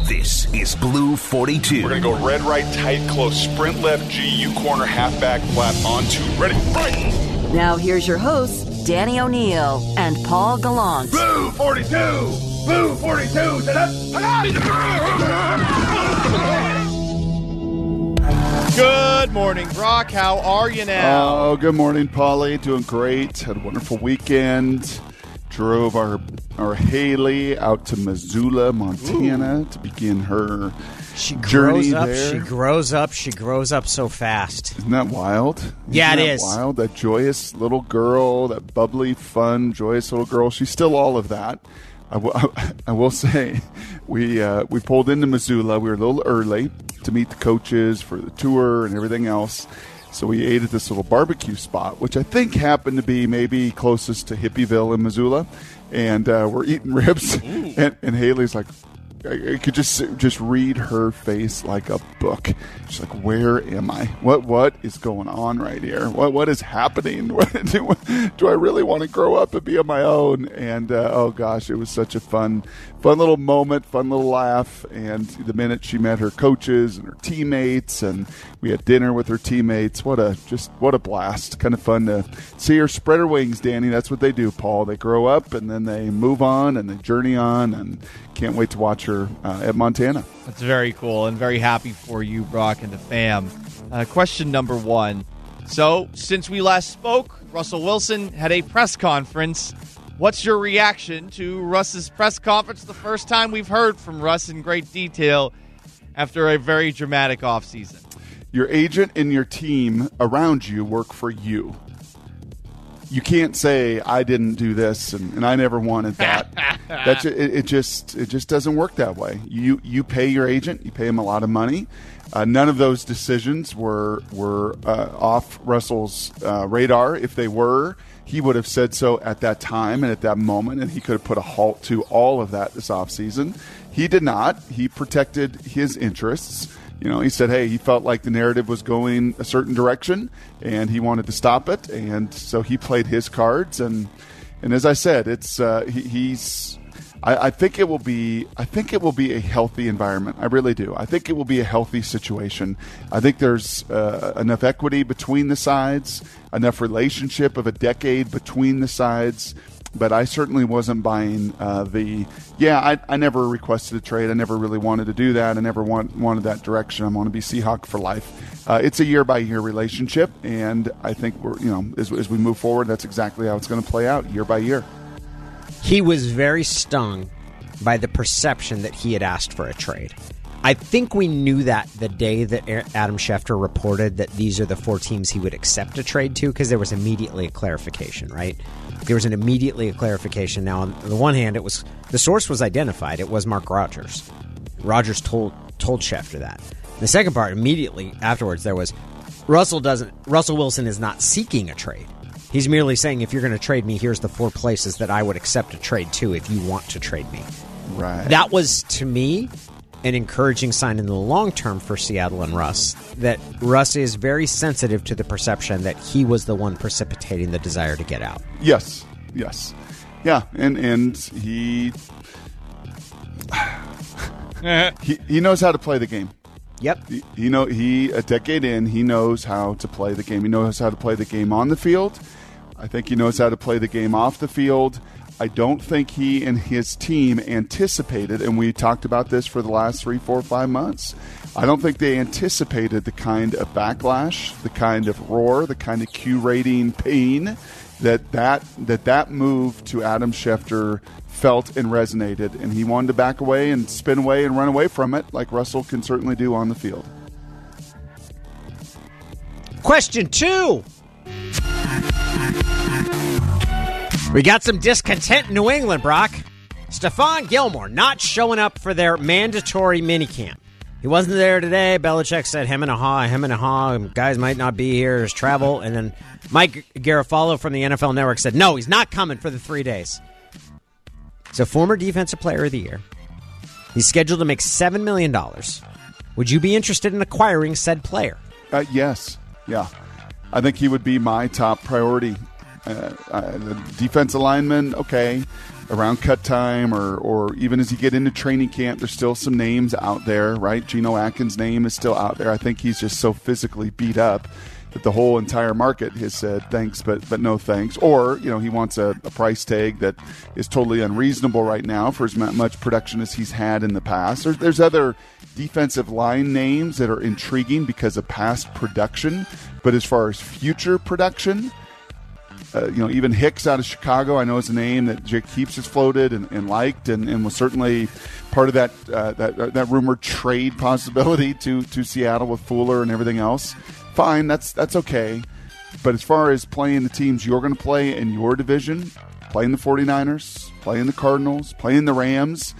go. This is Blue 42. We're going to go red, right, tight, close, sprint left, GU corner, halfback, flat, on two. Ready, right. Now here's your hosts, Danny O'Neill and Paul Gallant. Blue 42! Blue 42! Good morning, Brock. How are you now? Oh, good morning, Polly. Doing great. Had a wonderful weekend. Drove our our Haley out to Missoula, Montana, Ooh. to begin her she journey grows up. there. She grows up. She grows up so fast. Isn't that wild? Isn't yeah, it that is. Wild. That joyous little girl, that bubbly, fun, joyous little girl. She's still all of that. I, w- I will say, we uh, we pulled into Missoula. We were a little early to meet the coaches for the tour and everything else. So we ate at this little barbecue spot, which I think happened to be maybe closest to Hippieville in Missoula. And uh, we're eating ribs, and, and Haley's like, I could just just read her face like a book. She's like, "Where am I? What what is going on right here? What what is happening? do, do I really want to grow up and be on my own?" And uh, oh gosh, it was such a fun fun little moment, fun little laugh. And the minute she met her coaches and her teammates, and we had dinner with her teammates, what a just what a blast! Kind of fun to see her spread her wings, Danny. That's what they do, Paul. They grow up and then they move on and they journey on, and can't wait to watch her uh, at Montana. That's very cool and very happy for you, Brock, and the fam. Uh, question number one. So, since we last spoke, Russell Wilson had a press conference. What's your reaction to Russ's press conference? The first time we've heard from Russ in great detail after a very dramatic offseason. Your agent and your team around you work for you you can't say I didn't do this and, and I never wanted that. That's it, it. Just it just doesn't work that way. You you pay your agent, you pay him a lot of money. Uh, none of those decisions were were uh, off Russell's uh, radar. If they were, he would have said so at that time and at that moment, and he could have put a halt to all of that this offseason. He did not. He protected his interests you know, he said, hey, he felt like the narrative was going a certain direction and he wanted to stop it. And so he played his cards. And, and as I said, it's, uh, he, he's, I, I, think it will be, I think it will be a healthy environment. I really do. I think it will be a healthy situation. I think there's uh, enough equity between the sides, enough relationship of a decade between the sides but I certainly wasn't buying uh, the. Yeah, I, I never requested a trade. I never really wanted to do that. I never want, wanted that direction. I want to be Seahawk for life. Uh, it's a year by year relationship, and I think we're you know as, as we move forward, that's exactly how it's going to play out year by year. He was very stung by the perception that he had asked for a trade. I think we knew that the day that Adam Schefter reported that these are the four teams he would accept a trade to because there was immediately a clarification, right? There was an immediately a clarification. Now, on the one hand, it was the source was identified. It was Mark Rodgers. Rodgers told told Schefter that. The second part, immediately afterwards, there was Russell doesn't. Russell Wilson is not seeking a trade. He's merely saying, if you're going to trade me, here's the four places that I would accept a trade to if you want to trade me. Right. That was to me an encouraging sign in the long term for Seattle and Russ that Russ is very sensitive to the perception that he was the one precipitating the desire to get out. Yes, yes, yeah, and and he he, he knows how to play the game. Yep. He, he know he a decade in, he knows how to play the game. He knows how to play the game on the field. I think he knows how to play the game off the field. I don't think he and his team anticipated, and we talked about this for the last three, four, five months. I don't think they anticipated the kind of backlash, the kind of roar, the kind of Q rating pain that that that that move to Adam Schefter felt and resonated, and he wanted to back away and spin away and run away from it, like Russell can certainly do on the field. Question two. We got some discontent in New England, Brock. Stephon Gilmore not showing up for their mandatory minicamp. He wasn't there today. Belichick said him and a haw, him and a haw. Guys might not be here. There's travel. And then Mike Garafolo from the NFL Network said, no, he's not coming for the three days. He's a former Defensive Player of the Year. He's scheduled to make $7 million. Would you be interested in acquiring said player? Uh, yes. Yeah. I think he would be my top priority Uh, uh, the defensive lineman, okay, around cut time or, or even as you get into training camp, there's still some names out there, right? Geno Atkins' name is still out there. I think he's just so physically beat up that the whole entire market has said thanks, but but no thanks. Or you know he wants a, a price tag that is totally unreasonable right now for as much production as he's had in the past. There's, there's other defensive line names that are intriguing because of past production, but as far as future production. Uh, you know, even Hicks out of Chicago, I know is a name that Jake Heaps has floated and, and liked, and, and, was certainly part of that uh, that uh, that rumored trade possibility to to Seattle with Fuller and everything else fine. That's that's okay. But as far as playing the teams you're going to play in your division, playing the 49ers, playing the Cardinals, playing the Rams,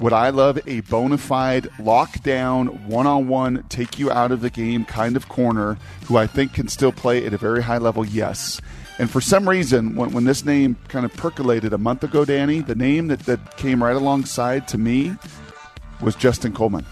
would I love a bona fide lockdown, one on one, take you out of the game kind of corner who I think can still play at a very high level? Yes. And for some reason, when, when this name kind of percolated a month ago, Danny, the name that, that came right alongside to me was Justin Coleman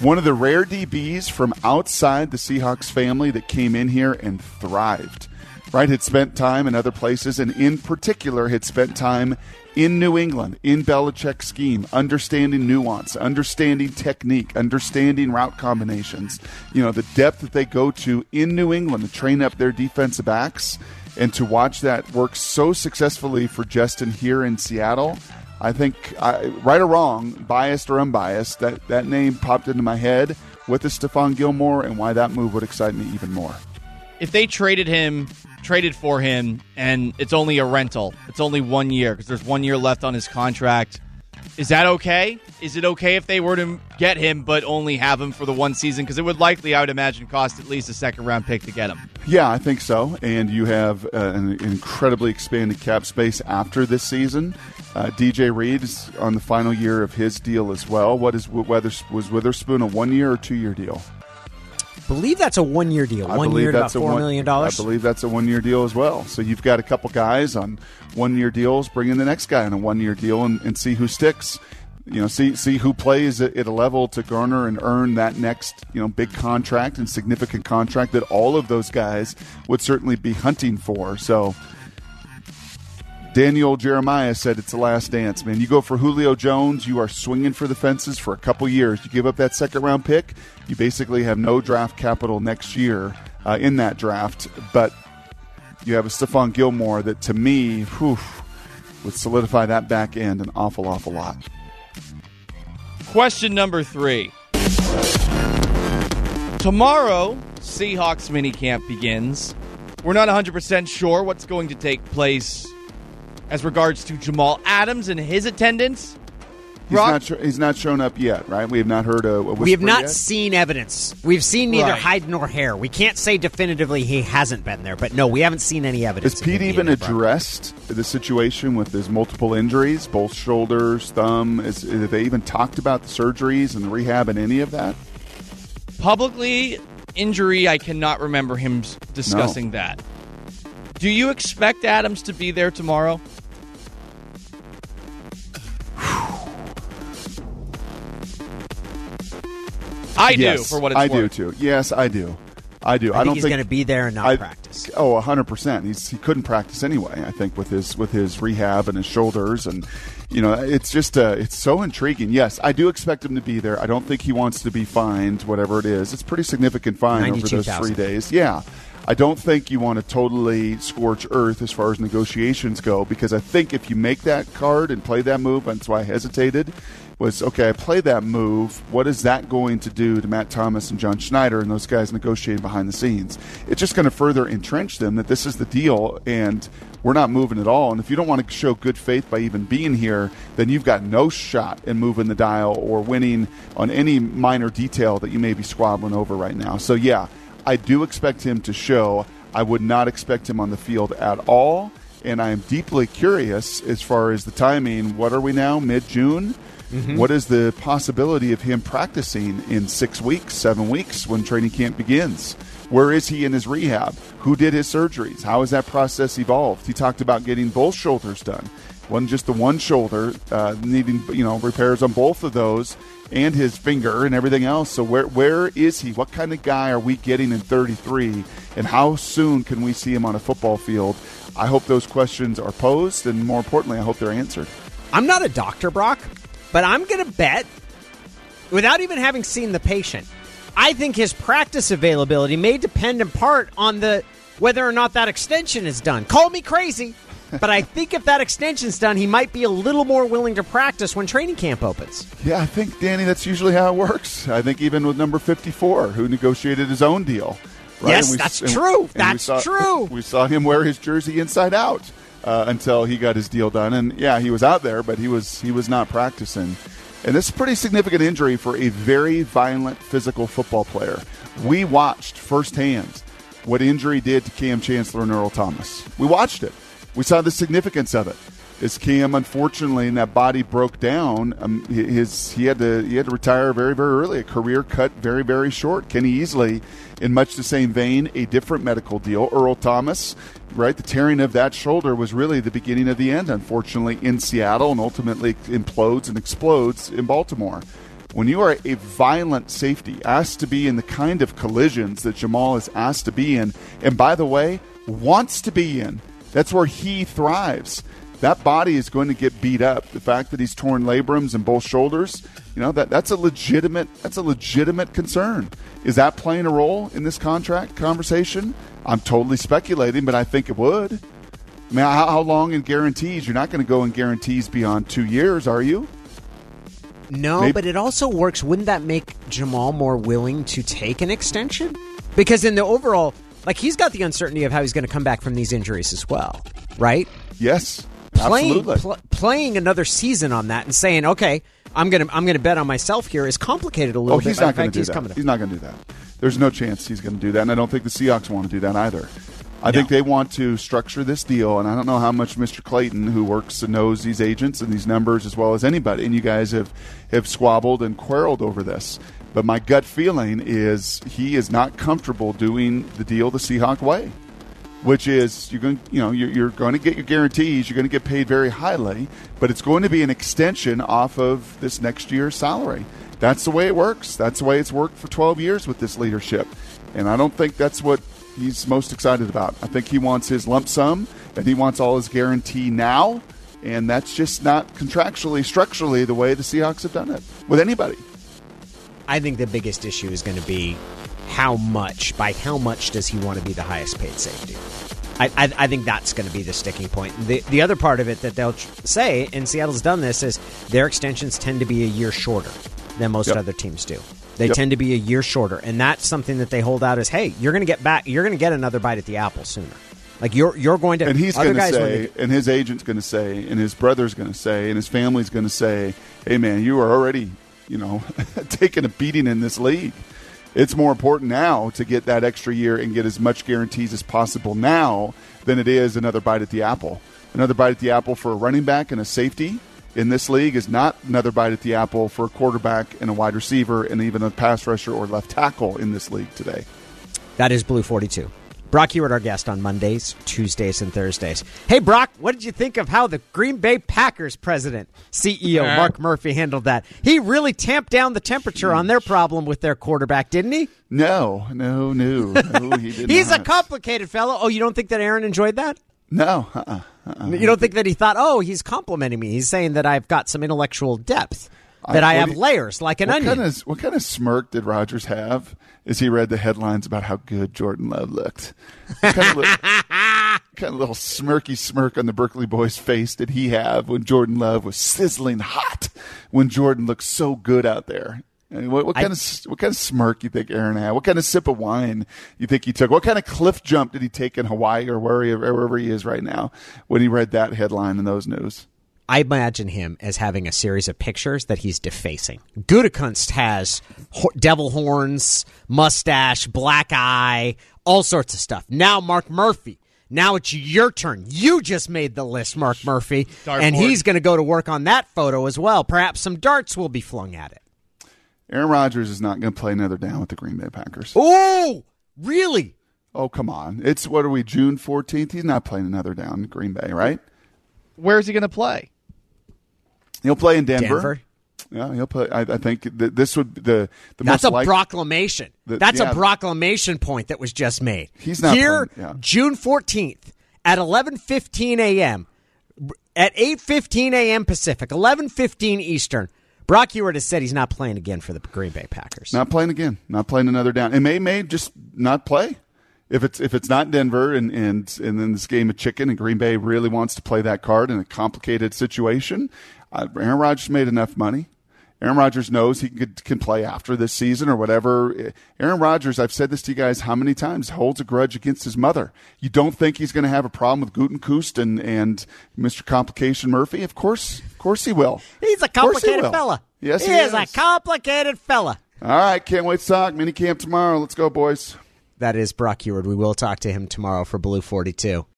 one of the rare DBs from outside the Seahawks family that came in here and thrived. Right, had spent time in other places, and in particular, had spent time in New England, in Belichick's scheme, understanding nuance, understanding technique, understanding route combinations. You know, the depth that they go to in New England to train up their defensive backs, and to watch that work so successfully for Justin here in Seattle I think, I, right or wrong, biased or unbiased, that, that name popped into my head with the Stephon Gilmore and why that move would excite me even more. If they traded him, traded for him, and it's only a rental, it's only one year because there's one year left on his contract is that okay? Is it okay if they were to get him but only have him for the one season? Because it would likely, I would imagine, cost at least a second round pick to get him. Yeah, I think so. And you have uh, an incredibly expanded cap space after this season. Uh, DJ Reed is on the final year of his deal as well. What is was Witherspoon a one year or two year deal? Believe that's a one year deal. I one year that's about four one, million dollars. I believe that's a one year deal as well. So you've got a couple guys on one year deals. Bring in the next guy on a one year deal and, and, see who sticks. You know, see see who plays at, at a level to garner and earn that next you know big contract and significant contract that all of those guys would certainly be hunting for. So Daniel Jeremiah said it's the last dance, man. You go for Julio Jones, you are swinging for the fences for a couple years. You give up that second round pick, you basically have no draft capital next year uh, in that draft. But you have a Stephon Gilmore that, to me, whew, would solidify that back end an awful, awful lot. Question number three. Tomorrow, Seahawks minicamp begins. We're not 100% sure what's going to take place as regards to Jamal Adams and his attendance. He's not, he's not shown up yet, right? We have not heard a, a We have not yet? seen evidence. We've seen neither Right. hide nor hair. We can't say definitively he hasn't been there, but no, we haven't seen any evidence. Has Pete even there, Brock. addressed the situation with his multiple injuries, both shoulders, thumb? Is, have they even talked about the surgeries and the rehab and any of that? Publicly, injury, I cannot remember him s- discussing that. Do you expect Adams to be there tomorrow? I do, yes, for what it's I do too. Yes, I do. I do. I, think don't he's think going to be there and not I- practice. Oh, hundred percent. He's he couldn't practice anyway. I think with his with his rehab and his shoulders, and you know, it's just uh, it's so intriguing. Yes, I do expect him to be there. I don't think he wants to be fined, whatever it is. It's pretty significant fine over those 92,000. three days. Yeah. I don't think you want to totally scorch earth as far as negotiations go because I think if you make that card and play that move, that's why I hesitated, was okay, I play that move. What is that going to do to Matt Thomas and John Schneider and those guys negotiating behind the scenes? It's just going to further entrench them that this is the deal and we're not moving at all. And if you don't want to show good faith by even being here, then you've got no shot in moving the dial or winning on any minor detail that you may be squabbling over right now. So, yeah, I do expect him to show. I would not expect him on the field at all. And I am deeply curious as far as the timing. What are we now? Mid June? What is the possibility of him practicing in six weeks, seven weeks when training camp begins? Where is he in his rehab? Who did his surgeries? How has that process evolved? He talked about getting both shoulders done. wasn't just the one shoulder, uh, needing you know repairs on both of those and his finger and everything else. So where where is he? What kind of guy are we getting in 33? And how soon can we see him on a football field? I hope those questions are posed, and more importantly, I hope they're answered. I'm not a doctor, Brock, but I'm going to bet, without even having seen the patient, I think his practice availability may depend in part on the whether or not that extension is done. Call me crazy, but I think if that extension's done, he might be a little more willing to practice when training camp opens. Yeah, I think Danny, that's usually how it works. I think even with number 54, who negotiated his own deal. Right? Yes, we- that's and- true. and we That's saw- true. We saw him wear his jersey inside out uh, until he got his deal done, and yeah, he was out there, but he was he was not practicing. And this is a pretty significant injury for a very violent physical football player. We watched firsthand what injury did to Kam Chancellor and Earl Thomas. We watched it. We saw the significance of it. As Kam, unfortunately, and that body broke down, um, his he had to he had to retire very very early. A career cut very very short. Kenny Easley, in much the same vein, a different medical deal. Earl Thomas, right? The tearing of that shoulder was really the beginning of the end. Unfortunately, in Seattle, and ultimately implodes and explodes in Baltimore. When you are a violent safety, asked to be in the kind of collisions that Jamal is asked to be in, and by the way, wants to be in, that's where he thrives. That body is going to get beat up. The fact that he's torn labrums in both shoulders, you know, that that's a legitimate that's a legitimate concern. Is that playing a role in this contract conversation? I'm totally speculating, but I think it would. I mean, how, how long in guarantees? You're not going to go in guarantees beyond two years, are you? No, Maybe- but it also works. Wouldn't that make Jamal more willing to take an extension? Because in the overall, like he's got the uncertainty of how he's going to come back from these injuries as well, right? Yes, Playing pl- playing another season on that and saying, okay, I'm gonna I'm gonna bet on myself here is complicated a little Oh, bit. he's not going to do he's that. coming He's not going to do that. There's no chance he's going to do that, and I don't think the Seahawks want to do that either. I think they want to structure this deal, and I don't know how much Mr. Clayton, who works and knows these agents and these numbers as well as anybody, and you guys have have squabbled and quarreled over this. But my gut feeling is he is not comfortable doing the deal the Seahawk way which is you're going you know you're, you're going to get your guarantees you're going to get paid very highly but it's going to be an extension off of this next year's salary. That's the way it works. That's the way it's worked for 12 years with this leadership. And i don't think that's what he's most excited about. I think he wants his lump sum and he wants all his guarantee now and that's just not contractually structurally the way the seahawks have done it with anybody. I think the biggest issue is going to be how much, by how much does he want to be the highest paid safety? I, I, I think that's going to be the sticking point. The, the other part of it that they'll tr- say, and Seattle's done this, is their extensions tend to be a year shorter than most Yep. other teams do. They Yep. tend to be a year shorter, and that's something that they hold out as, hey, you're going to get back, you're going to get another bite at the apple sooner. Like you're you're going to, and he's going to say, they- and his agent's going to say, and his brother's going to say, and his family's going to say, "Hey, man, you are already, you know, taking a beating in this league. It's more important now to get that extra year and get as much guarantees as possible now than it is another bite at the apple. Another bite at the apple for a running back and a safety in this league is not another bite at the apple for a quarterback and a wide receiver and even a pass rusher or left tackle in this league today." That is Blue 42. Brock Huard, our guest on Mondays, Tuesdays, and Thursdays. Hey, Brock, what did you think of how the Green Bay Packers president, CEO uh-huh. Mark Murphy, handled that? He really tamped down the temperature on their problem with their quarterback, didn't he? No, no, no, no. He did He's a complicated fellow. Oh, you don't think that Aaron enjoyed that? No, uh-uh, uh-uh. You don't think that he thought, oh, he's complimenting me. He's saying that I've got some intellectual depth, that I, what have you- layers like an what onion. Kind of, what kind of smirk did Rodgers have as he read the headlines about how good Jordan Love looked? What kind of, little, kind of little smirky smirk on the Berkeley boy's face did he have when Jordan Love was sizzling hot? When Jordan looked so good out there? What, what kind of what kind of smirk you think Aaron had? What kind of sip of wine you think he took? What kind of cliff jump did he take in Hawaii or wherever, wherever he is right now when he read that headline in those news? I imagine him as having a series of pictures that he's defacing. Gutekunst has ho- devil horns, mustache, black eye, all sorts of stuff. Now Mark Murphy. Now it's your turn. You just made the list, Mark Murphy, Dartboard. and he's going to go to work on that photo as well. Perhaps some darts will be flung at it. Aaron Rodgers is not going to play another down with the Green Bay Packers. Oh, really? Oh, come on. It's what are we, June 14th? He's not playing another down in Green Bay, right? where's he going to play? He'll play in Denver. Denver. Yeah, he'll play. I, I think that this would be the the That's a proclamation. The- That's yeah. a proclamation point that was just made. He's not here, playing- yeah. June fourteenth at eleven fifteen a.m. At eight fifteen a.m. Pacific, eleven fifteen Eastern. Brock Huard has said he's not playing again for the Green Bay Packers. Not playing again. Not playing another down. And may may just not play. If it's if it's not Denver and and and then this game of chicken and Green Bay really wants to play that card in a complicated situation, uh, Aaron Rodgers made enough money. Aaron Rodgers knows he can, can play after this season or whatever. Aaron Rodgers, I've said this to you guys how many times, holds a grudge against his mother. You don't think he's going to have a problem with Gutekunst and, and Mr. Complication Murphy? Of course, of course he will. He's a Of he complicated fella. Yes, he, he is a complicated fella. All right, can't wait to talk. Mini camp tomorrow. Let's go, boys. That is Brock Huard. We will talk to him tomorrow for Blue 42.